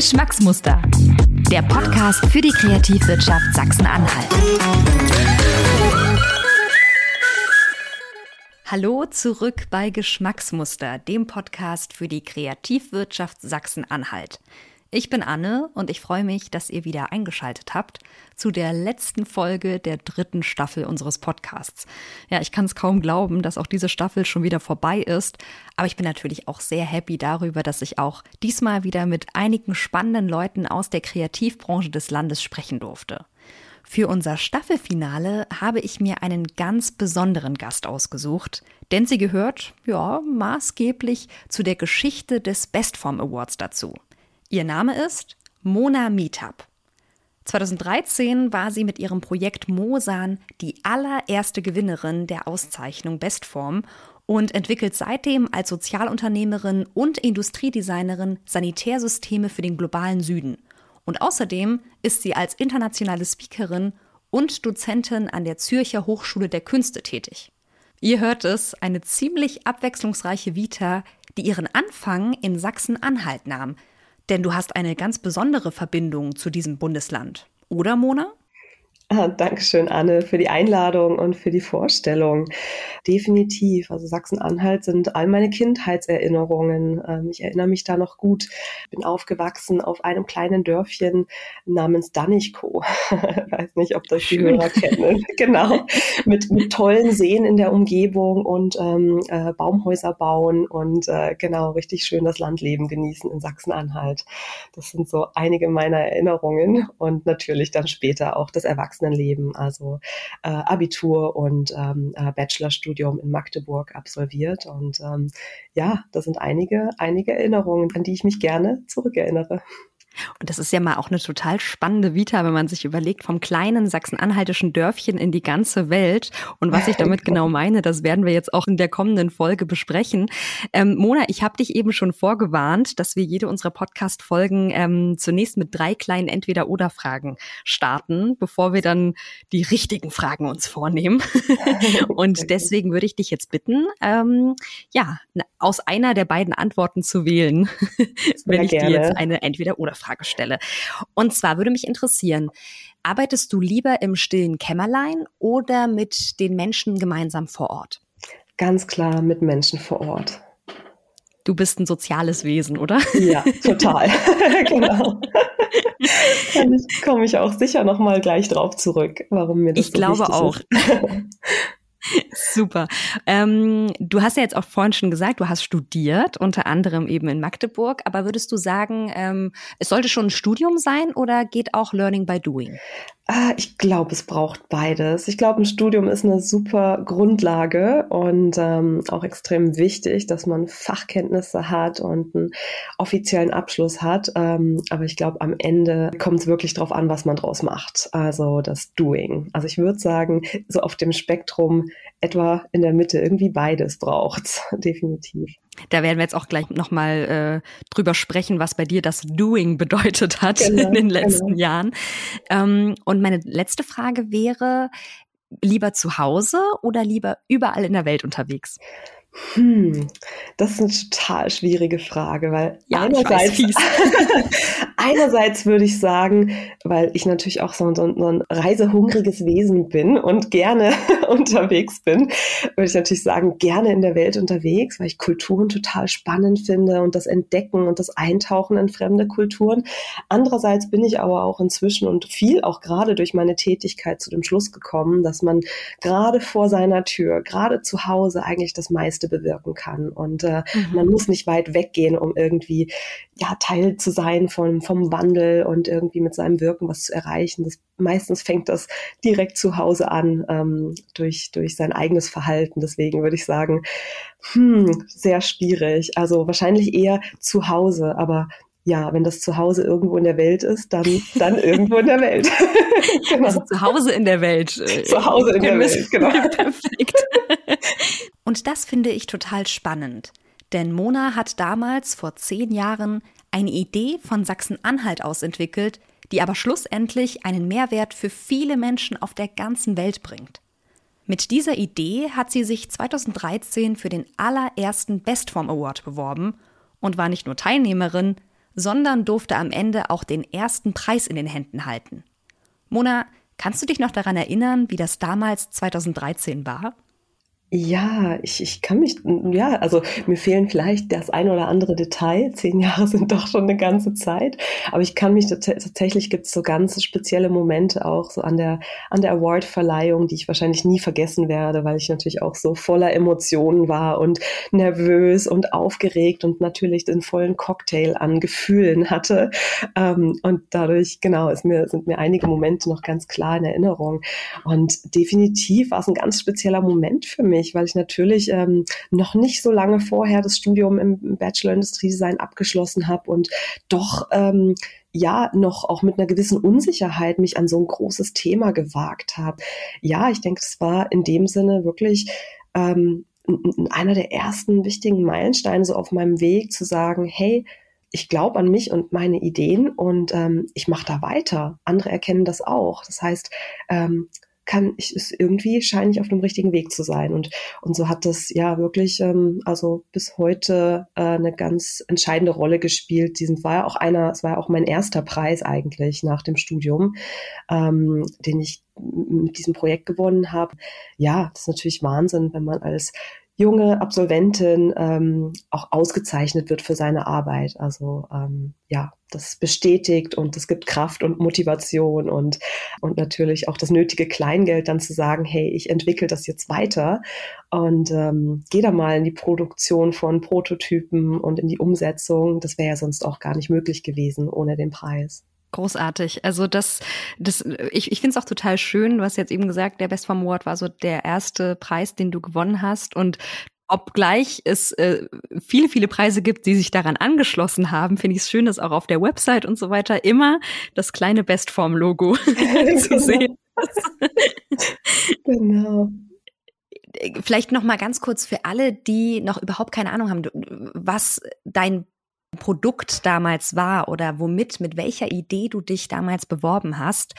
Geschmacksmuster. Der Podcast für die Kreativwirtschaft Sachsen-Anhalt. Hallo zurück bei Geschmacksmuster, dem Podcast für die Kreativwirtschaft Sachsen-Anhalt. Ich bin Anne und ich freue mich, dass ihr wieder eingeschaltet habt zu der letzten Folge der dritten Staffel unseres Podcasts. Ja, ich kann es kaum glauben, dass auch diese Staffel schon wieder vorbei ist, aber ich bin natürlich auch sehr happy darüber, dass ich auch diesmal wieder mit einigen spannenden Leuten aus der Kreativbranche des Landes sprechen durfte. Für unser Staffelfinale habe ich mir einen ganz besonderen Gast ausgesucht, denn sie gehört, ja, maßgeblich zu der Geschichte des Bestform Awards dazu. Ihr Name ist Mona Meetup. 2013 war sie mit ihrem Projekt Mosan die allererste Gewinnerin der Auszeichnung Bestform und entwickelt seitdem als Sozialunternehmerin und Industriedesignerin Sanitärsysteme für den globalen Süden. Und außerdem ist sie als internationale Speakerin und Dozentin an der Zürcher Hochschule der Künste tätig. Ihr hört es, eine ziemlich abwechslungsreiche Vita, die ihren Anfang in Sachsen-Anhalt nahm – denn du hast eine ganz besondere Verbindung zu diesem Bundesland. Oder, Mona? Ah, Dankeschön, Anne, für die Einladung und für die Vorstellung. Definitiv. Also Sachsen-Anhalt sind all meine Kindheitserinnerungen. Ähm, ich erinnere mich da noch gut. Ich bin aufgewachsen auf einem kleinen Dörfchen namens Danichko. Weiß nicht, ob das die Hörer kennen. genau. Mit, mit tollen Seen in der Umgebung und ähm, äh, Baumhäuser bauen und äh, genau richtig schön das Landleben genießen in Sachsen-Anhalt. Das sind so einige meiner Erinnerungen und natürlich dann später auch das Erwachsenen Erwachsenenleben, also äh, Abitur und ähm, äh, Bachelorstudium in Magdeburg absolviert. Und ähm, ja, das sind einige, einige Erinnerungen, an die ich mich gerne zurückerinnere. Und das ist ja mal auch eine total spannende Vita, wenn man sich überlegt, vom kleinen sachsen-anhaltischen Dörfchen in die ganze Welt. Und was ich damit genau meine, das werden wir jetzt auch in der kommenden Folge besprechen. Ähm, Mona, ich habe dich eben schon vorgewarnt, dass wir jede unserer Podcast-Folgen ähm, zunächst mit drei kleinen Entweder-Oder-Fragen starten, bevor wir dann die richtigen Fragen uns vornehmen. Und deswegen würde ich dich jetzt bitten, ähm, ja, aus einer der beiden Antworten zu wählen, wenn ich gerne. dir jetzt eine Entweder-Oder Frage stelle. Und zwar würde mich interessieren, arbeitest du lieber im stillen Kämmerlein oder mit den Menschen gemeinsam vor Ort? Ganz klar mit Menschen vor Ort. Du bist ein soziales Wesen, oder? Ja, total. genau. Da komme ich auch sicher noch mal gleich drauf zurück, warum mir das ich so glaube auch. Super. Ähm, du hast ja jetzt auch vorhin schon gesagt, du hast studiert, unter anderem eben in Magdeburg. Aber würdest du sagen, ähm, es sollte schon ein Studium sein oder geht auch Learning by Doing? Ah, ich glaube, es braucht beides. Ich glaube, ein Studium ist eine super Grundlage und ähm, auch extrem wichtig, dass man Fachkenntnisse hat und einen offiziellen Abschluss hat. Ähm, aber ich glaube, am Ende kommt es wirklich darauf an, was man draus macht. Also das Doing. Also ich würde sagen, so auf dem Spektrum etwa in der Mitte irgendwie beides braucht's definitiv. Da werden wir jetzt auch gleich nochmal äh, drüber sprechen, was bei dir das Doing bedeutet hat genau, in den letzten genau. Jahren. Ähm, und meine letzte Frage wäre, lieber zu Hause oder lieber überall in der Welt unterwegs? Hm, das ist eine total schwierige Frage, weil ja, einerseits, einerseits würde ich sagen, weil ich natürlich auch so, so, so ein reisehungriges Wesen bin und gerne unterwegs bin, würde ich natürlich sagen, gerne in der Welt unterwegs, weil ich Kulturen total spannend finde und das Entdecken und das Eintauchen in fremde Kulturen. Andererseits bin ich aber auch inzwischen und viel auch gerade durch meine Tätigkeit zu dem Schluss gekommen, dass man gerade vor seiner Tür, gerade zu Hause eigentlich das meiste bewirken kann. Und äh, mhm. man muss nicht weit weggehen, um irgendwie ja Teil zu sein vom, vom Wandel und irgendwie mit seinem Wirken was zu erreichen. Das, meistens fängt das direkt zu Hause an ähm, durch, durch sein eigenes Verhalten. Deswegen würde ich sagen, hm, sehr schwierig. Also wahrscheinlich eher zu Hause, aber ja, wenn das zu Hause irgendwo in der Welt ist, dann, dann irgendwo in der Welt. genau. Also zu Hause in der Welt. Äh, zu Hause in der Welt, genau. Perfekt. Und das finde ich total spannend. Denn Mona hat damals vor zehn Jahren eine Idee von Sachsen-Anhalt aus entwickelt, die aber schlussendlich einen Mehrwert für viele Menschen auf der ganzen Welt bringt. Mit dieser Idee hat sie sich 2013 für den allerersten Bestform Award beworben und war nicht nur Teilnehmerin, sondern durfte am Ende auch den ersten Preis in den Händen halten. Mona, kannst du dich noch daran erinnern, wie das damals 2013 war? Ja, ich, ich kann mich, ja, also mir fehlen vielleicht das ein oder andere Detail. Zehn Jahre sind doch schon eine ganze Zeit. Aber ich kann mich tatsächlich gibt es so ganz spezielle Momente auch so an der, an der Award-Verleihung, die ich wahrscheinlich nie vergessen werde, weil ich natürlich auch so voller Emotionen war und nervös und aufgeregt und natürlich den vollen Cocktail an Gefühlen hatte. Ähm, und dadurch, genau, ist mir, sind mir einige Momente noch ganz klar in Erinnerung. Und definitiv war es ein ganz spezieller Moment für mich mich, weil ich natürlich ähm, noch nicht so lange vorher das Studium im Bachelor Industriedesign abgeschlossen habe und doch ähm, ja noch auch mit einer gewissen Unsicherheit mich an so ein großes Thema gewagt habe. Ja, ich denke, es war in dem Sinne wirklich ähm, einer der ersten wichtigen Meilensteine so auf meinem Weg zu sagen, hey, ich glaube an mich und meine Ideen und ähm, ich mache da weiter. Andere erkennen das auch. Das heißt, ähm, kann ich es irgendwie scheine ich auf dem richtigen Weg zu sein und und so hat das ja wirklich ähm, also bis heute äh, eine ganz entscheidende Rolle gespielt. Diesen war ja auch einer, es war ja auch mein erster Preis eigentlich nach dem Studium, ähm, den ich mit diesem Projekt gewonnen habe. Ja, das ist natürlich Wahnsinn, wenn man als junge Absolventin ähm, auch ausgezeichnet wird für seine Arbeit. Also ähm, ja, das bestätigt und es gibt Kraft und Motivation und, und natürlich auch das nötige Kleingeld dann zu sagen, hey, ich entwickle das jetzt weiter und ähm, gehe da mal in die Produktion von Prototypen und in die Umsetzung. Das wäre ja sonst auch gar nicht möglich gewesen ohne den Preis. Großartig. Also das, das, ich, ich finde es auch total schön. Du hast jetzt eben gesagt, der Best Form Award war so der erste Preis, den du gewonnen hast. Und obgleich es äh, viele, viele Preise gibt, die sich daran angeschlossen haben, finde ich es schön, dass auch auf der Website und so weiter immer das kleine Bestform-Logo zu genau. sehen ist. genau. Vielleicht noch mal ganz kurz für alle, die noch überhaupt keine Ahnung haben, was dein Produkt damals war oder womit, mit welcher Idee du dich damals beworben hast,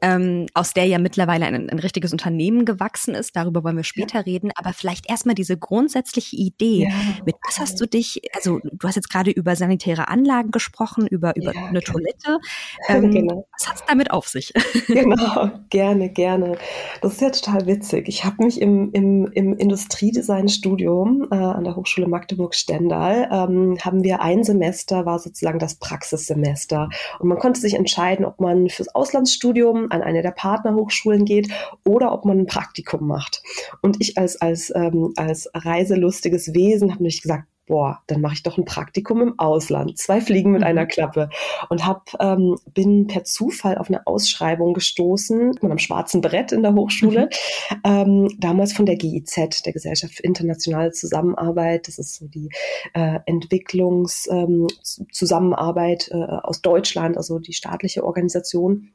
ähm, aus der ja mittlerweile ein, ein, richtiges Unternehmen gewachsen ist. Darüber wollen wir später ja. reden. Aber vielleicht erstmal diese grundsätzliche Idee. Ja, Mit was hast du dich, also du hast jetzt gerade über sanitäre Anlagen gesprochen, über, über ja, eine okay. Toilette. Ähm, genau. Was hat es damit auf sich? Genau, gerne, gerne. Das ist ja total witzig. Ich habe mich im, im, im Industriedesign-Studium äh, an der Hochschule Magdeburg-Stendal, ähm, haben wir eins Semester war sozusagen das Praxissemester. Und man konnte sich entscheiden, ob man fürs Auslandsstudium an eine der Partnerhochschulen geht oder ob man ein Praktikum macht. Und ich als, als, ähm, als reiselustiges Wesen habe nicht gesagt, boah, dann mache ich doch ein Praktikum im Ausland. Zwei Fliegen mit mhm. einer Klappe. Und hab, ähm, bin per Zufall auf eine Ausschreibung gestoßen, am schwarzen Brett in der Hochschule, mhm. ähm, damals von der GIZ, der Gesellschaft für internationale Zusammenarbeit. Das ist so die äh, Entwicklungszusammenarbeit ähm, äh, aus Deutschland, also die staatliche Organisation.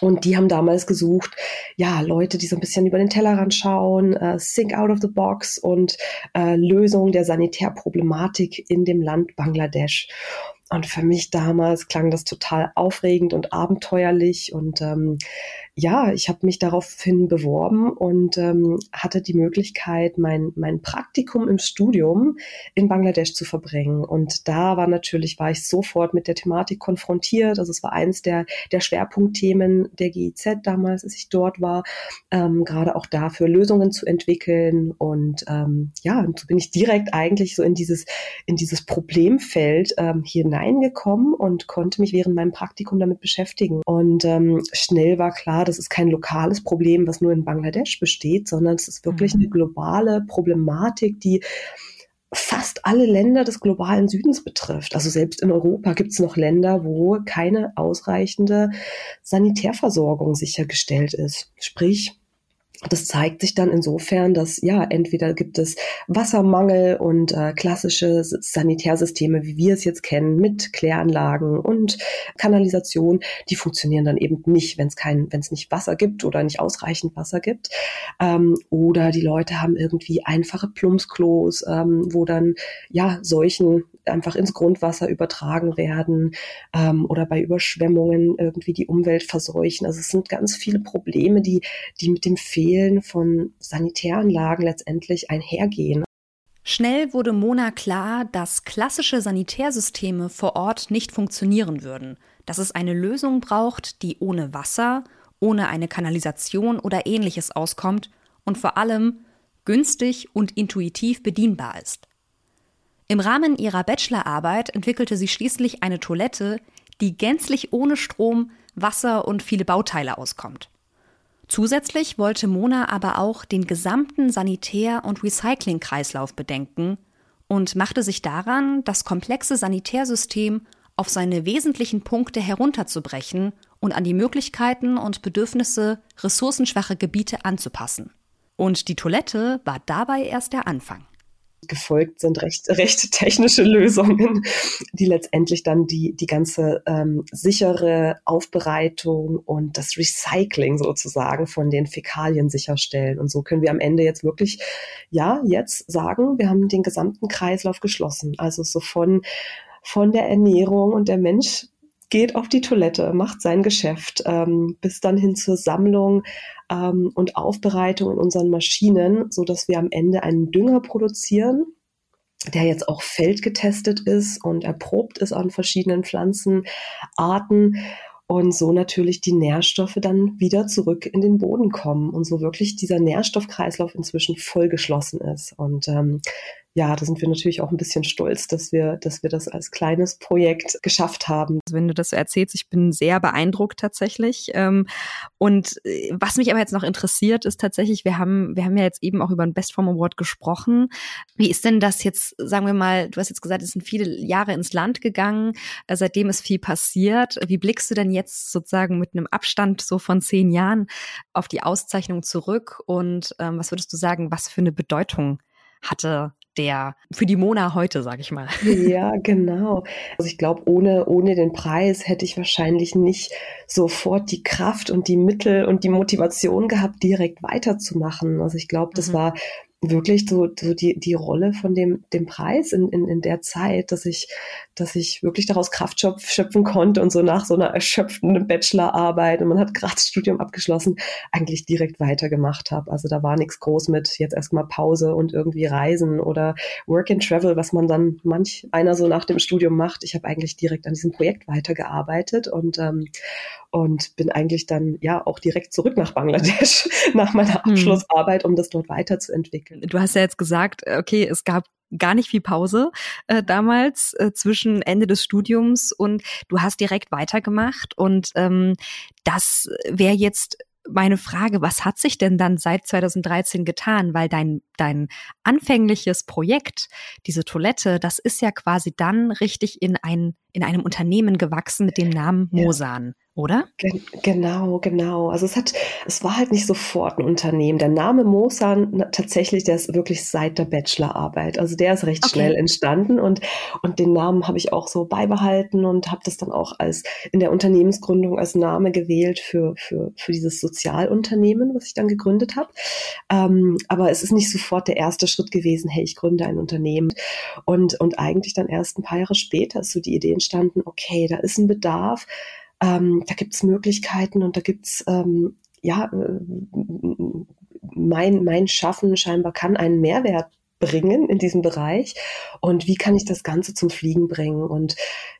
Und die haben damals gesucht, ja, Leute, die so ein bisschen über den Tellerrand schauen, äh, think out of the box und äh, Lösung der Sanitärproblematik in dem Land Bangladesch. Und für mich damals klang das total aufregend und abenteuerlich. Und ähm, ja, ich habe mich daraufhin beworben und ähm, hatte die Möglichkeit, mein, mein Praktikum im Studium in Bangladesch zu verbringen. Und da war natürlich, war ich sofort mit der Thematik konfrontiert. Also es war eins der, der Schwerpunktthemen der GIZ damals, als ich dort war, ähm, gerade auch dafür Lösungen zu entwickeln. Und ähm, ja, und so bin ich direkt eigentlich so in dieses, in dieses Problemfeld ähm, hineingekommen und konnte mich während meinem Praktikum damit beschäftigen. Und ähm, schnell war klar, das ist kein lokales Problem, was nur in Bangladesch besteht, sondern es ist wirklich mhm. eine globale Problematik, die fast alle Länder des globalen Südens betrifft. Also selbst in Europa gibt es noch Länder, wo keine ausreichende Sanitärversorgung sichergestellt ist. Sprich, das zeigt sich dann insofern, dass ja, entweder gibt es Wassermangel und äh, klassische Sanitärsysteme, wie wir es jetzt kennen, mit Kläranlagen und Kanalisation, die funktionieren dann eben nicht, wenn es kein, wenn es nicht Wasser gibt oder nicht ausreichend Wasser gibt. Ähm, oder die Leute haben irgendwie einfache Plumpsklos, ähm, wo dann ja Seuchen einfach ins Grundwasser übertragen werden ähm, oder bei Überschwemmungen irgendwie die Umwelt verseuchen. Also es sind ganz viele Probleme, die, die mit dem Fehlen von Sanitäranlagen letztendlich einhergehen. Schnell wurde Mona klar, dass klassische Sanitärsysteme vor Ort nicht funktionieren würden, dass es eine Lösung braucht, die ohne Wasser, ohne eine Kanalisation oder ähnliches auskommt und vor allem günstig und intuitiv bedienbar ist. Im Rahmen ihrer Bachelorarbeit entwickelte sie schließlich eine Toilette, die gänzlich ohne Strom, Wasser und viele Bauteile auskommt. Zusätzlich wollte Mona aber auch den gesamten Sanitär- und Recyclingkreislauf bedenken und machte sich daran, das komplexe Sanitärsystem auf seine wesentlichen Punkte herunterzubrechen und an die Möglichkeiten und Bedürfnisse ressourcenschwacher Gebiete anzupassen. Und die Toilette war dabei erst der Anfang gefolgt sind recht, recht technische Lösungen, die letztendlich dann die, die ganze ähm, sichere Aufbereitung und das Recycling sozusagen von den Fäkalien sicherstellen. Und so können wir am Ende jetzt wirklich, ja, jetzt sagen, wir haben den gesamten Kreislauf geschlossen. Also so von, von der Ernährung und der Mensch geht auf die Toilette, macht sein Geschäft, ähm, bis dann hin zur Sammlung ähm, und Aufbereitung in unseren Maschinen, so dass wir am Ende einen Dünger produzieren, der jetzt auch feldgetestet ist und erprobt ist an verschiedenen Pflanzenarten und so natürlich die Nährstoffe dann wieder zurück in den Boden kommen und so wirklich dieser Nährstoffkreislauf inzwischen voll geschlossen ist. Und ähm, ja, da sind wir natürlich auch ein bisschen stolz, dass wir, dass wir das als kleines Projekt geschafft haben. Also wenn du das so erzählst, ich bin sehr beeindruckt tatsächlich. Ähm, und äh, was mich aber jetzt noch interessiert, ist tatsächlich, wir haben, wir haben ja jetzt eben auch über den Best Form Award gesprochen. Wie ist denn das jetzt, sagen wir mal, du hast jetzt gesagt, es sind viele Jahre ins Land gegangen, äh, seitdem ist viel passiert. Wie blickst du denn jetzt sozusagen mit einem Abstand so von zehn Jahren auf die Auszeichnung zurück? Und ähm, was würdest du sagen, was für eine Bedeutung hatte der für die Mona heute, sag ich mal. Ja, genau. Also ich glaube, ohne, ohne den Preis hätte ich wahrscheinlich nicht sofort die Kraft und die Mittel und die Motivation gehabt, direkt weiterzumachen. Also ich glaube, das mhm. war wirklich so, so die, die Rolle von dem, dem Preis in, in, in der Zeit, dass ich, dass ich wirklich daraus Kraft schöpfen konnte und so nach so einer erschöpfenden Bachelorarbeit und man hat gerade das Studium abgeschlossen, eigentlich direkt weitergemacht habe. Also da war nichts groß mit jetzt erstmal Pause und irgendwie Reisen oder Work and Travel, was man dann manch einer so nach dem Studium macht. Ich habe eigentlich direkt an diesem Projekt weitergearbeitet und, ähm, und bin eigentlich dann ja auch direkt zurück nach Bangladesch nach meiner hm. Abschlussarbeit, um das dort weiterzuentwickeln. Du hast ja jetzt gesagt, okay, es gab gar nicht viel Pause äh, damals äh, zwischen Ende des Studiums und du hast direkt weitergemacht und ähm, das wäre jetzt meine Frage, was hat sich denn dann seit 2013 getan? Weil dein, dein anfängliches Projekt, diese Toilette, das ist ja quasi dann richtig in ein, in einem Unternehmen gewachsen mit dem Namen Mosan. Ja oder? Gen genau, genau. Also es hat, es war halt nicht sofort ein Unternehmen. Der Name Mosan tatsächlich, der ist wirklich seit der Bachelorarbeit. Also der ist recht okay. schnell entstanden und und den Namen habe ich auch so beibehalten und habe das dann auch als in der Unternehmensgründung als Name gewählt für für für dieses Sozialunternehmen, was ich dann gegründet habe. Ähm, aber es ist nicht sofort der erste Schritt gewesen. Hey, ich gründe ein Unternehmen und und eigentlich dann erst ein paar Jahre später ist so die Idee entstanden. Okay, da ist ein Bedarf ähm, da gibt es Möglichkeiten und da gibt's ähm, ja äh, mein mein Schaffen scheinbar kann einen Mehrwert bringen in diesem Bereich und wie kann ich das Ganze zum Fliegen bringen? Und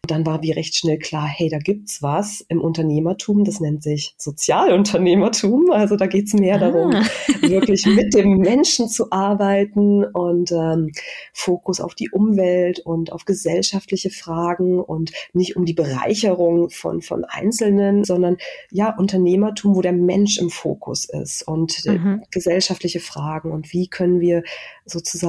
dann war wie recht schnell klar, hey, da gibt's was im Unternehmertum, das nennt sich Sozialunternehmertum. Also da geht's mehr ah. darum, wirklich mit dem Menschen zu arbeiten und ähm, Fokus auf die Umwelt und auf gesellschaftliche Fragen und nicht um die Bereicherung von, von Einzelnen, sondern ja, Unternehmertum, wo der Mensch im Fokus ist und äh, mhm. gesellschaftliche Fragen und wie können wir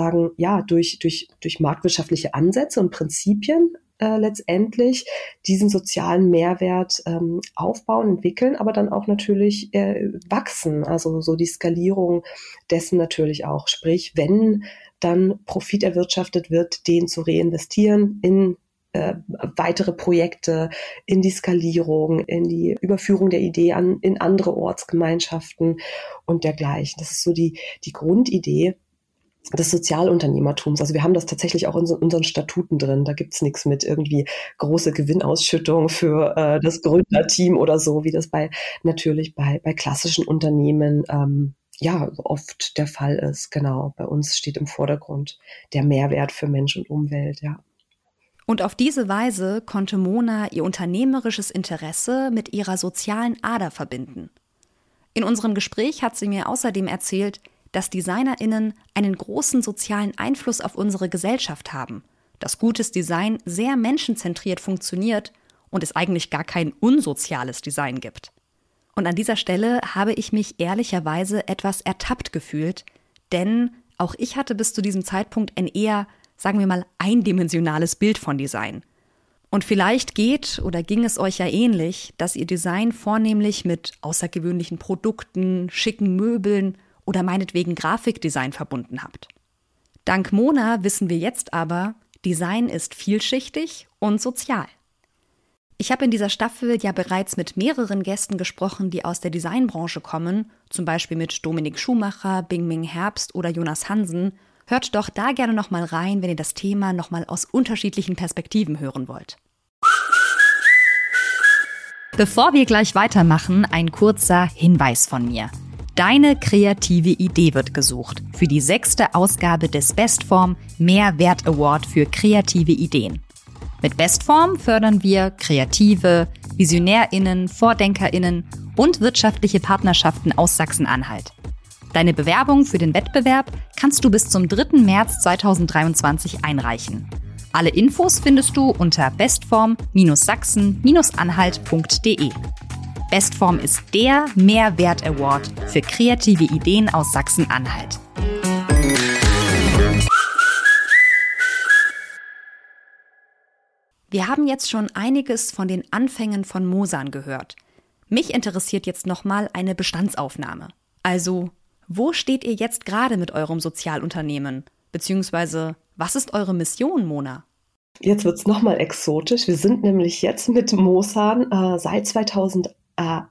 sozusagen ja durch, durch, durch marktwirtschaftliche Ansätze und Prinzipien äh, letztendlich diesen sozialen Mehrwert ähm, aufbauen, entwickeln, aber dann auch natürlich äh, wachsen. Also so die Skalierung dessen natürlich auch. Sprich, wenn dann Profit erwirtschaftet wird, den zu reinvestieren in äh, weitere Projekte, in die Skalierung, in die Überführung der Idee an, in andere Ortsgemeinschaften und dergleichen. Das ist so die, die Grundidee des Sozialunternehmertums. Also wir haben das tatsächlich auch in so, unseren Statuten drin. Da gibt's nichts mit irgendwie große Gewinnausschüttung für äh, das Gründerteam oder so, wie das bei natürlich bei, bei klassischen Unternehmen ähm, ja oft der Fall ist. Genau, bei uns steht im Vordergrund der Mehrwert für Mensch und Umwelt, ja. Und auf diese Weise konnte Mona ihr unternehmerisches Interesse mit ihrer sozialen Ader verbinden. In unserem Gespräch hat sie mir außerdem erzählt, dass Designerinnen einen großen sozialen Einfluss auf unsere Gesellschaft haben, dass gutes Design sehr menschenzentriert funktioniert und es eigentlich gar kein unsoziales Design gibt. Und an dieser Stelle habe ich mich ehrlicherweise etwas ertappt gefühlt, denn auch ich hatte bis zu diesem Zeitpunkt ein eher, sagen wir mal, eindimensionales Bild von Design. Und vielleicht geht oder ging es euch ja ähnlich, dass ihr Design vornehmlich mit außergewöhnlichen Produkten, schicken Möbeln oder meinetwegen Grafikdesign verbunden habt. Dank Mona wissen wir jetzt aber, Design ist vielschichtig und sozial. Ich habe in dieser Staffel ja bereits mit mehreren Gästen gesprochen, die aus der Designbranche kommen, zum Beispiel mit Dominik Schumacher, Bingming Herbst oder Jonas Hansen. Hört doch da gerne nochmal rein, wenn ihr das Thema nochmal aus unterschiedlichen Perspektiven hören wollt. Bevor wir gleich weitermachen, ein kurzer Hinweis von mir. Deine kreative Idee wird gesucht für die sechste Ausgabe des Bestform Mehrwert Award für kreative Ideen. Mit Bestform fördern wir Kreative, VisionärInnen, VordenkerInnen und wirtschaftliche Partnerschaften aus Sachsen-Anhalt. Deine Bewerbung für den Wettbewerb kannst du bis zum 3. März 2023 einreichen. Alle Infos findest du unter bestform-sachsen-anhalt.de. Bestform ist der Mehrwert Award für kreative Ideen aus Sachsen-Anhalt. Wir haben jetzt schon einiges von den Anfängen von Mosan gehört. Mich interessiert jetzt nochmal eine Bestandsaufnahme. Also, wo steht ihr jetzt gerade mit eurem Sozialunternehmen? Beziehungsweise, was ist eure Mission, Mona? Jetzt wird es nochmal exotisch. Wir sind nämlich jetzt mit Mosan äh, seit 2000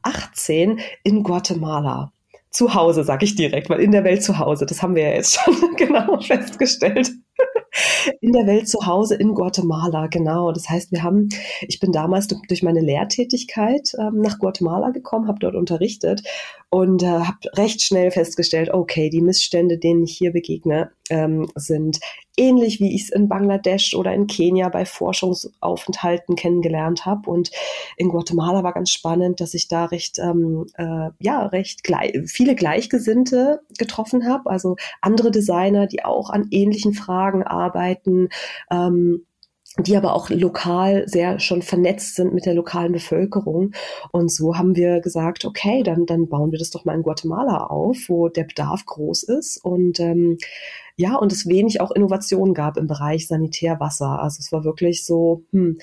18 in Guatemala. Zu Hause, sage ich direkt, weil in der Welt zu Hause, das haben wir ja jetzt schon genau festgestellt. In der Welt zu Hause in Guatemala, genau. Das heißt, wir haben, ich bin damals durch meine Lehrtätigkeit ähm, nach Guatemala gekommen, habe dort unterrichtet und äh, habe recht schnell festgestellt, okay, die Missstände, denen ich hier begegne, ähm, sind ähnlich wie ich es in Bangladesch oder in Kenia bei Forschungsaufenthalten kennengelernt habe. Und in Guatemala war ganz spannend, dass ich da recht, ähm, äh, ja, recht gleich, viele Gleichgesinnte getroffen habe, also andere Designer, die auch an ähnlichen Fragen arbeiten. Ähm, die aber auch lokal sehr schon vernetzt sind mit der lokalen Bevölkerung. Und so haben wir gesagt, okay, dann, dann bauen wir das doch mal in Guatemala auf, wo der Bedarf groß ist und ähm, ja, und es wenig auch Innovation gab im Bereich Sanitärwasser. Also es war wirklich so, hm,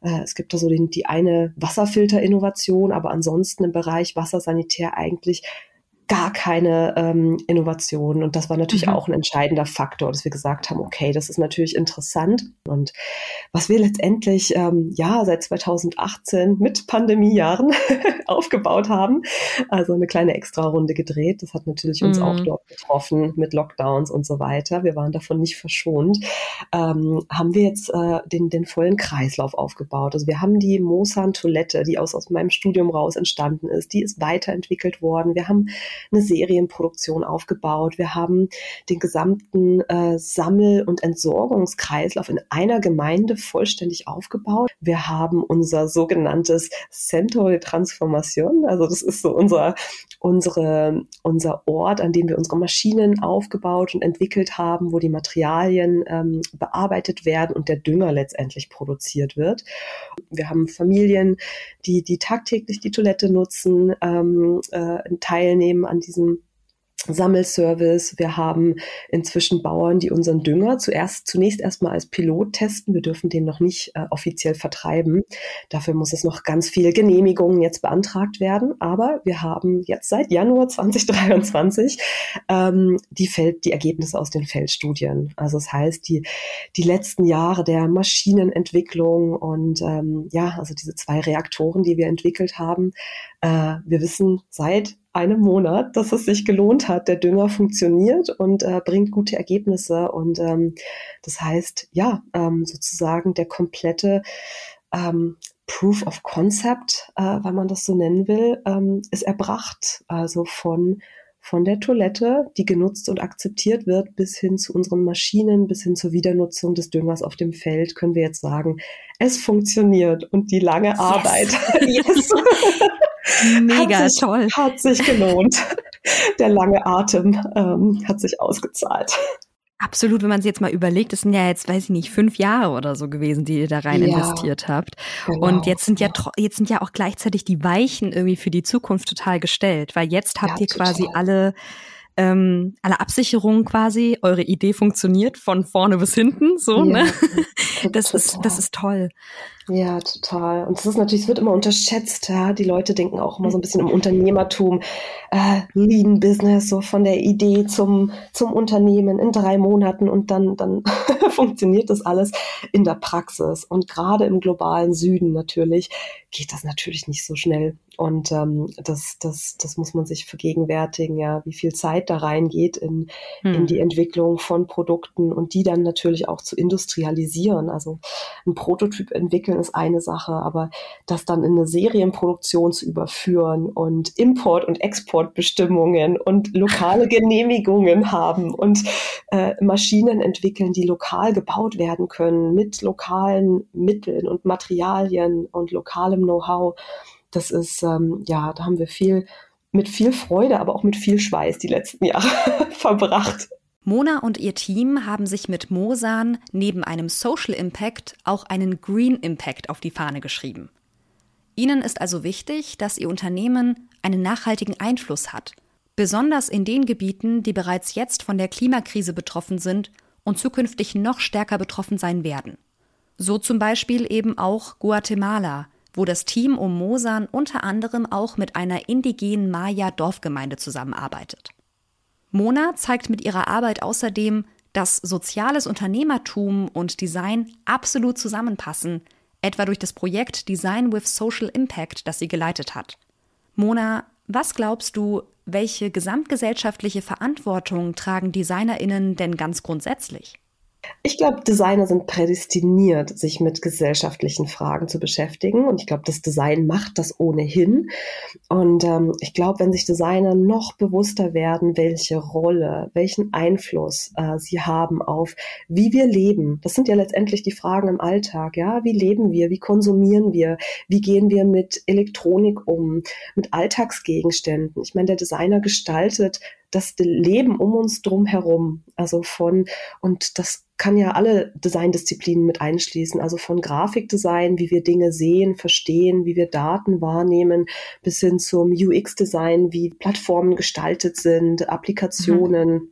äh, es gibt da so den, die eine Wasserfilter-Innovation, aber ansonsten im Bereich Wassersanitär eigentlich gar keine ähm, Innovationen. Und das war natürlich mhm. auch ein entscheidender Faktor, dass wir gesagt haben, okay, das ist natürlich interessant. Und was wir letztendlich ähm, ja seit 2018 mit Pandemiejahren aufgebaut haben, also eine kleine Extra-Runde gedreht, das hat natürlich uns mhm. auch dort getroffen mit Lockdowns und so weiter. Wir waren davon nicht verschont. Ähm, haben wir jetzt äh, den, den vollen Kreislauf aufgebaut. Also wir haben die Mosan-Toilette, die aus, aus meinem Studium raus entstanden ist, die ist weiterentwickelt worden. Wir haben eine Serienproduktion aufgebaut. Wir haben den gesamten äh, Sammel- und Entsorgungskreislauf in einer Gemeinde vollständig aufgebaut. Wir haben unser sogenanntes Centro de Transformation, also das ist so unser, unsere, unser Ort, an dem wir unsere Maschinen aufgebaut und entwickelt haben, wo die Materialien ähm, bearbeitet werden und der Dünger letztendlich produziert wird. Wir haben Familien, die, die tagtäglich die Toilette nutzen, ähm, äh, teilnehmen an diesem Sammelservice. Wir haben inzwischen Bauern, die unseren Dünger zuerst, zunächst erstmal als Pilot testen. Wir dürfen den noch nicht äh, offiziell vertreiben. Dafür muss es noch ganz viele Genehmigungen jetzt beantragt werden. Aber wir haben jetzt seit Januar 2023 ähm, die, Feld, die Ergebnisse aus den Feldstudien. Also das heißt, die, die letzten Jahre der Maschinenentwicklung und ähm, ja, also diese zwei Reaktoren, die wir entwickelt haben. Äh, wir wissen seit einem Monat, dass es sich gelohnt hat. Der Dünger funktioniert und äh, bringt gute Ergebnisse. Und ähm, das heißt, ja, ähm, sozusagen der komplette ähm, Proof of Concept, äh, wenn man das so nennen will, ähm, ist erbracht. Also von von der Toilette, die genutzt und akzeptiert wird, bis hin zu unseren Maschinen, bis hin zur Wiedernutzung des Düngers auf dem Feld, können wir jetzt sagen, es funktioniert und die lange yes. Arbeit yes. Mega hat sich, toll. Hat sich gelohnt. Der lange Atem ähm, hat sich ausgezahlt. Absolut, wenn man sich jetzt mal überlegt, es sind ja jetzt, weiß ich nicht, fünf Jahre oder so gewesen, die ihr da rein ja, investiert habt. Genau. Und jetzt sind ja jetzt sind ja auch gleichzeitig die Weichen irgendwie für die Zukunft total gestellt, weil jetzt habt ja, ihr quasi alle ähm, alle Absicherungen quasi, eure Idee funktioniert von vorne bis hinten, so, ne? Das total. ist, das ist toll. Ja, total. Und es ist natürlich, es wird immer unterschätzt, ja. Die Leute denken auch immer so ein bisschen im Unternehmertum, äh, Lean Business, so von der Idee zum, zum Unternehmen in drei Monaten und dann, dann funktioniert das alles in der Praxis. Und gerade im globalen Süden natürlich geht das natürlich nicht so schnell. Und ähm, das, das, das muss man sich vergegenwärtigen, ja, wie viel Zeit da reingeht in, hm. in die Entwicklung von Produkten und die dann natürlich auch zu industrialisieren. Also ein Prototyp entwickeln ist eine Sache, aber das dann in eine Serienproduktion zu überführen und Import- und Exportbestimmungen und lokale Genehmigungen haben und äh, Maschinen entwickeln, die lokal gebaut werden können mit lokalen Mitteln und Materialien und lokalem Know-how. Das ist, ähm, ja, da haben wir viel mit viel Freude, aber auch mit viel Schweiß die letzten Jahre verbracht. Mona und ihr Team haben sich mit Mosan neben einem Social Impact auch einen Green Impact auf die Fahne geschrieben. Ihnen ist also wichtig, dass Ihr Unternehmen einen nachhaltigen Einfluss hat, besonders in den Gebieten, die bereits jetzt von der Klimakrise betroffen sind und zukünftig noch stärker betroffen sein werden. So zum Beispiel eben auch Guatemala, wo das Team um Mosan unter anderem auch mit einer indigenen Maya-Dorfgemeinde zusammenarbeitet. Mona zeigt mit ihrer Arbeit außerdem, dass soziales Unternehmertum und Design absolut zusammenpassen, etwa durch das Projekt Design with Social Impact, das sie geleitet hat. Mona, was glaubst du, welche gesamtgesellschaftliche Verantwortung tragen Designerinnen denn ganz grundsätzlich? Ich glaube, Designer sind prädestiniert, sich mit gesellschaftlichen Fragen zu beschäftigen. Und ich glaube, das Design macht das ohnehin. Und ähm, ich glaube, wenn sich Designer noch bewusster werden, welche Rolle, welchen Einfluss äh, sie haben auf, wie wir leben. Das sind ja letztendlich die Fragen im Alltag. Ja, wie leben wir? Wie konsumieren wir? Wie gehen wir mit Elektronik um? Mit Alltagsgegenständen? Ich meine, der Designer gestaltet das Leben um uns drum herum. Also von, und das kann ja alle Designdisziplinen mit einschließen, also von Grafikdesign, wie wir Dinge sehen, verstehen, wie wir Daten wahrnehmen, bis hin zum UX-Design, wie Plattformen gestaltet sind, Applikationen. Mhm.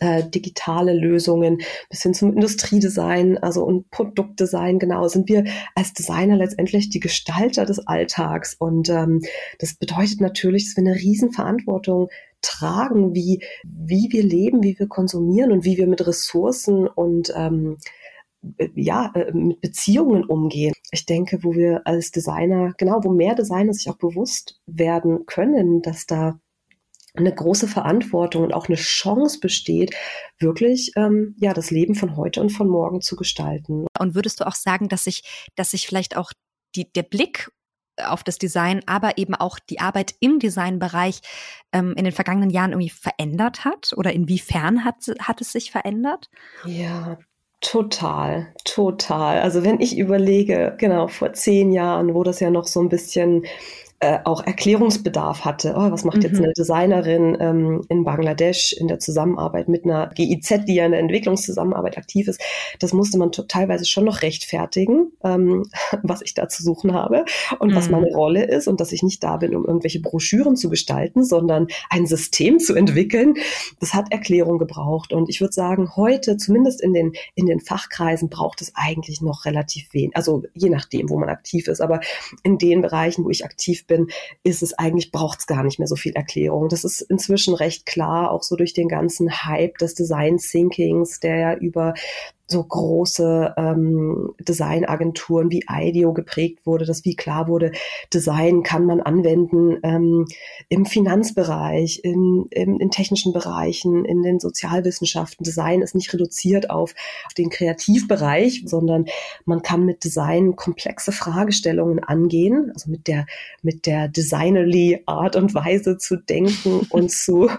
Äh, digitale Lösungen bis hin zum Industriedesign, also und Produktdesign, genau, sind wir als Designer letztendlich die Gestalter des Alltags. Und ähm, das bedeutet natürlich, dass wir eine Riesenverantwortung tragen, wie, wie wir leben, wie wir konsumieren und wie wir mit Ressourcen und ähm, ja, äh, mit Beziehungen umgehen. Ich denke, wo wir als Designer, genau, wo mehr Designer sich auch bewusst werden können, dass da eine große Verantwortung und auch eine Chance besteht, wirklich ähm, ja das Leben von heute und von morgen zu gestalten. Und würdest du auch sagen, dass sich, dass sich vielleicht auch die, der Blick auf das Design, aber eben auch die Arbeit im Designbereich ähm, in den vergangenen Jahren irgendwie verändert hat? Oder inwiefern hat, hat es sich verändert? Ja, Total, total. Also wenn ich überlege, genau vor zehn Jahren, wo das ja noch so ein bisschen äh, auch Erklärungsbedarf hatte. Oh, was macht mhm. jetzt eine Designerin ähm, in Bangladesch in der Zusammenarbeit mit einer GIZ, die ja in der Entwicklungszusammenarbeit aktiv ist? Das musste man teilweise schon noch rechtfertigen, ähm, was ich da zu suchen habe und mhm. was meine Rolle ist und dass ich nicht da bin, um irgendwelche Broschüren zu gestalten, sondern ein System zu entwickeln. Das hat Erklärung gebraucht und ich würde sagen, heute, zumindest in den, in den Fachkreisen, braucht es eigentlich noch relativ wenig, also je nachdem, wo man aktiv ist, aber in den Bereichen, wo ich aktiv bin, ist es eigentlich, braucht es gar nicht mehr so viel Erklärung. Das ist inzwischen recht klar, auch so durch den ganzen Hype des Design Thinkings, der ja über so große ähm, Designagenturen wie IDEO geprägt wurde, dass wie klar wurde, Design kann man anwenden ähm, im Finanzbereich, in, in, in technischen Bereichen, in den Sozialwissenschaften. Design ist nicht reduziert auf, auf den Kreativbereich, sondern man kann mit Design komplexe Fragestellungen angehen, also mit der, mit der designerly Art und Weise zu denken und zu,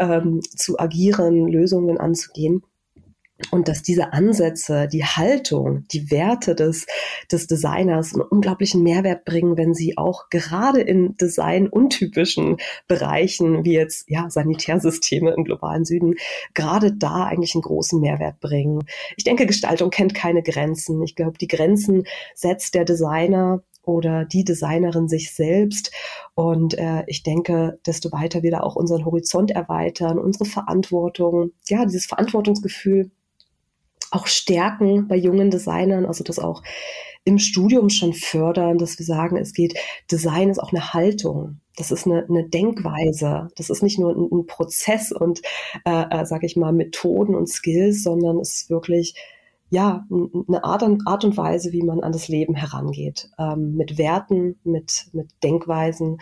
ähm, zu agieren, Lösungen anzugehen. Und dass diese Ansätze, die Haltung, die Werte des, des Designers einen unglaublichen Mehrwert bringen, wenn sie auch gerade in Design untypischen Bereichen, wie jetzt ja, Sanitärsysteme im globalen Süden, gerade da eigentlich einen großen Mehrwert bringen. Ich denke, Gestaltung kennt keine Grenzen. Ich glaube, die Grenzen setzt der Designer oder die Designerin sich selbst. Und äh, ich denke, desto weiter wir da auch unseren Horizont erweitern, unsere Verantwortung, ja, dieses Verantwortungsgefühl auch stärken bei jungen Designern, also das auch im Studium schon fördern, dass wir sagen, es geht, Design ist auch eine Haltung. Das ist eine, eine Denkweise. Das ist nicht nur ein, ein Prozess und, äh, äh, sage ich mal, Methoden und Skills, sondern es ist wirklich ja, eine Art und, Art und Weise, wie man an das Leben herangeht. Ähm, mit Werten, mit, mit Denkweisen.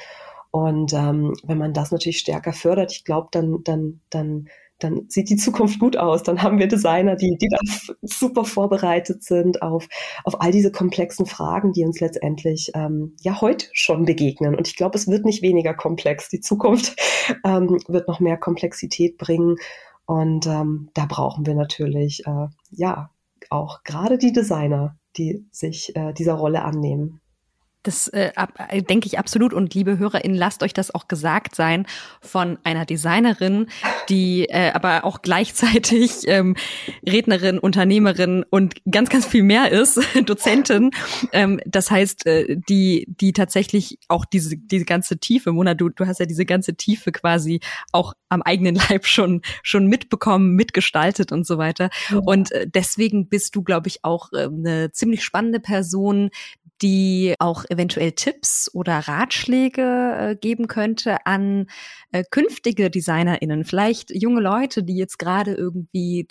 Und ähm, wenn man das natürlich stärker fördert, ich glaube, dann, dann, dann dann sieht die Zukunft gut aus. Dann haben wir Designer, die, die da super vorbereitet sind auf, auf all diese komplexen Fragen, die uns letztendlich ähm, ja heute schon begegnen. Und ich glaube, es wird nicht weniger komplex. Die Zukunft ähm, wird noch mehr Komplexität bringen. Und ähm, da brauchen wir natürlich äh, ja auch gerade die Designer, die sich äh, dieser Rolle annehmen. Das äh, äh, denke ich absolut. Und liebe HörerInnen, lasst euch das auch gesagt sein von einer Designerin, die äh, aber auch gleichzeitig ähm, Rednerin, Unternehmerin und ganz, ganz viel mehr ist, Dozentin. Ähm, das heißt, äh, die, die tatsächlich auch diese, diese ganze Tiefe, Mona, du, du hast ja diese ganze Tiefe quasi auch am eigenen Leib schon, schon mitbekommen, mitgestaltet und so weiter. Und äh, deswegen bist du, glaube ich, auch äh, eine ziemlich spannende Person, die auch eventuell Tipps oder Ratschläge äh, geben könnte an äh, künftige DesignerInnen, vielleicht junge Leute, die jetzt gerade irgendwie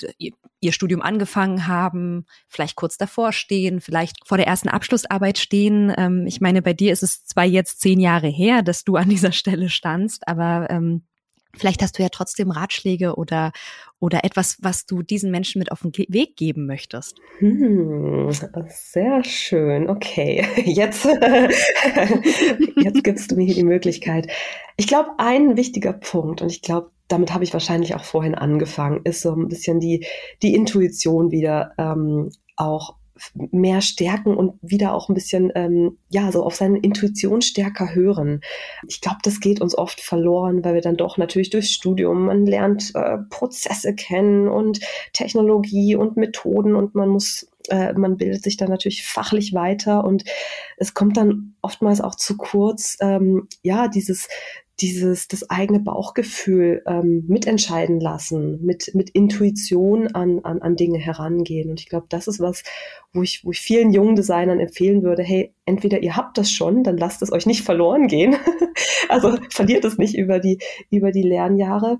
ihr Studium angefangen haben, vielleicht kurz davor stehen, vielleicht vor der ersten Abschlussarbeit stehen. Ähm, ich meine, bei dir ist es zwar jetzt zehn Jahre her, dass du an dieser Stelle standst, aber ähm, Vielleicht hast du ja trotzdem Ratschläge oder, oder etwas, was du diesen Menschen mit auf den Weg geben möchtest. Hm, sehr schön. Okay, jetzt, jetzt gibst du mir hier die Möglichkeit. Ich glaube, ein wichtiger Punkt, und ich glaube, damit habe ich wahrscheinlich auch vorhin angefangen, ist so ein bisschen die, die Intuition wieder ähm, auch mehr stärken und wieder auch ein bisschen, ähm, ja, so auf seine Intuition stärker hören. Ich glaube, das geht uns oft verloren, weil wir dann doch natürlich durchs Studium, man lernt äh, Prozesse kennen und Technologie und Methoden und man muss äh, man bildet sich dann natürlich fachlich weiter und es kommt dann oftmals auch zu kurz, ähm, ja, dieses dieses, das eigene Bauchgefühl ähm, mitentscheiden lassen, mit, mit Intuition an, an, an Dinge herangehen. Und ich glaube, das ist was, wo ich, wo ich vielen jungen Designern empfehlen würde, hey, entweder ihr habt das schon, dann lasst es euch nicht verloren gehen. also verliert es nicht über die, über die Lernjahre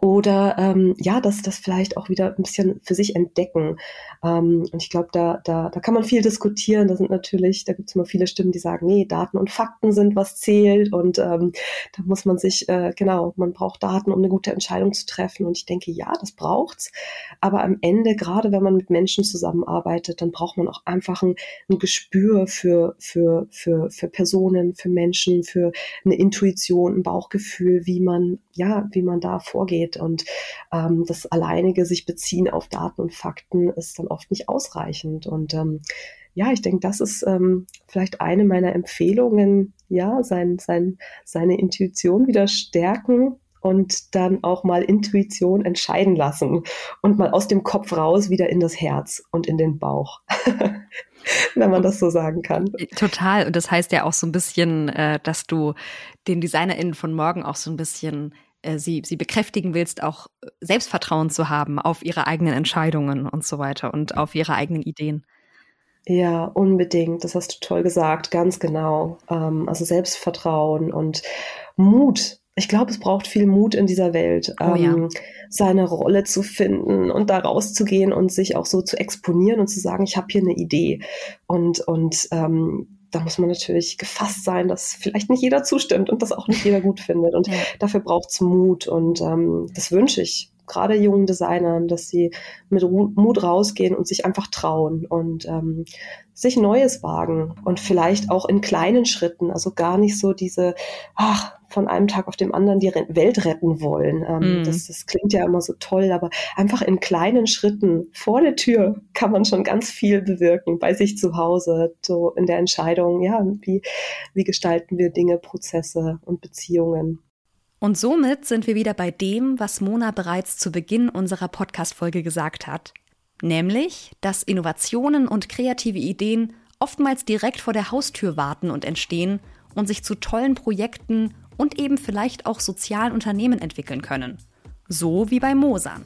oder ähm, ja, dass das vielleicht auch wieder ein bisschen für sich entdecken. Ähm, und ich glaube, da, da, da kann man viel diskutieren. Da sind natürlich, da gibt es immer viele Stimmen, die sagen, nee, Daten und Fakten sind, was zählt. Und ähm, da muss man sich, äh, genau, man braucht Daten, um eine gute Entscheidung zu treffen. Und ich denke, ja, das braucht's. Aber am Ende, gerade wenn man mit Menschen zusammenarbeitet, dann braucht man auch einfach ein, ein Gespür für, für, für, für Personen, für Menschen, für eine Intuition, ein Bauchgefühl, wie man, ja, wie man da vorgeht geht. Und ähm, das alleinige sich beziehen auf Daten und Fakten ist dann oft nicht ausreichend. Und ähm, ja, ich denke, das ist ähm, vielleicht eine meiner Empfehlungen, ja, sein, sein, seine Intuition wieder stärken und dann auch mal Intuition entscheiden lassen und mal aus dem Kopf raus wieder in das Herz und in den Bauch. wenn man das so sagen kann. Total. Und das heißt ja auch so ein bisschen, äh, dass du den DesignerInnen von morgen auch so ein bisschen äh, sie, sie bekräftigen willst, auch äh, Selbstvertrauen zu haben auf ihre eigenen Entscheidungen und so weiter und auf ihre eigenen Ideen. Ja, unbedingt. Das hast du toll gesagt, ganz genau. Ähm, also Selbstvertrauen und Mut ich glaube, es braucht viel Mut in dieser Welt, oh, ja. ähm, seine Rolle zu finden und da rauszugehen und sich auch so zu exponieren und zu sagen, ich habe hier eine Idee. Und, und ähm, da muss man natürlich gefasst sein, dass vielleicht nicht jeder zustimmt und das auch nicht jeder gut findet. Und ja. dafür braucht es Mut. Und ähm, das wünsche ich gerade jungen Designern, dass sie mit Mut rausgehen und sich einfach trauen und ähm, sich Neues wagen und vielleicht auch in kleinen Schritten, also gar nicht so diese, ach, von einem Tag auf dem anderen die Welt retten wollen. Ähm, mm. das, das klingt ja immer so toll, aber einfach in kleinen Schritten vor der Tür kann man schon ganz viel bewirken, bei sich zu Hause, so in der Entscheidung, ja, wie, wie gestalten wir Dinge, Prozesse und Beziehungen. Und somit sind wir wieder bei dem, was Mona bereits zu Beginn unserer Podcast-Folge gesagt hat. Nämlich, dass Innovationen und kreative Ideen oftmals direkt vor der Haustür warten und entstehen und sich zu tollen Projekten und eben vielleicht auch sozialen Unternehmen entwickeln können. So wie bei Mosan.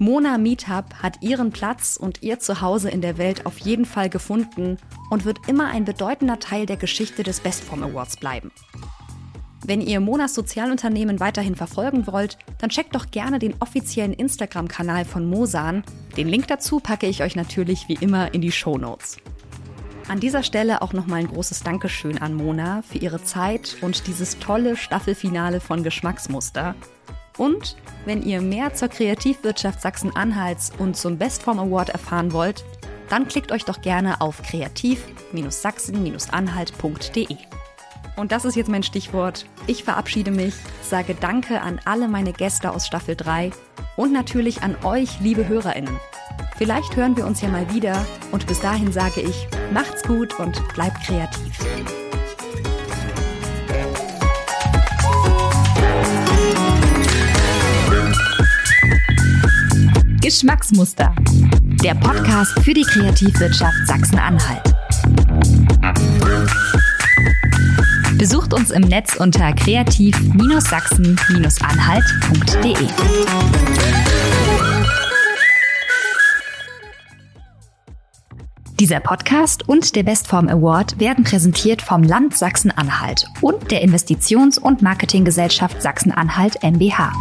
Mona Meetup hat ihren Platz und ihr Zuhause in der Welt auf jeden Fall gefunden und wird immer ein bedeutender Teil der Geschichte des Bestform Awards bleiben. Wenn ihr Monas Sozialunternehmen weiterhin verfolgen wollt, dann checkt doch gerne den offiziellen Instagram-Kanal von Mosan. Den Link dazu packe ich euch natürlich wie immer in die Show Notes. An dieser Stelle auch nochmal ein großes Dankeschön an Mona für ihre Zeit und dieses tolle Staffelfinale von Geschmacksmuster. Und wenn ihr mehr zur Kreativwirtschaft Sachsen-Anhalts und zum Bestform Award erfahren wollt, dann klickt euch doch gerne auf kreativ-sachsen-anhalt.de. Und das ist jetzt mein Stichwort. Ich verabschiede mich, sage Danke an alle meine Gäste aus Staffel 3 und natürlich an euch, liebe HörerInnen. Vielleicht hören wir uns ja mal wieder und bis dahin sage ich, macht's gut und bleibt kreativ. Geschmacksmuster. Der Podcast für die Kreativwirtschaft Sachsen-Anhalt. Besucht uns im Netz unter kreativ-sachsen-anhalt.de. Dieser Podcast und der Bestform Award werden präsentiert vom Land Sachsen-Anhalt und der Investitions- und Marketinggesellschaft Sachsen-Anhalt MBH.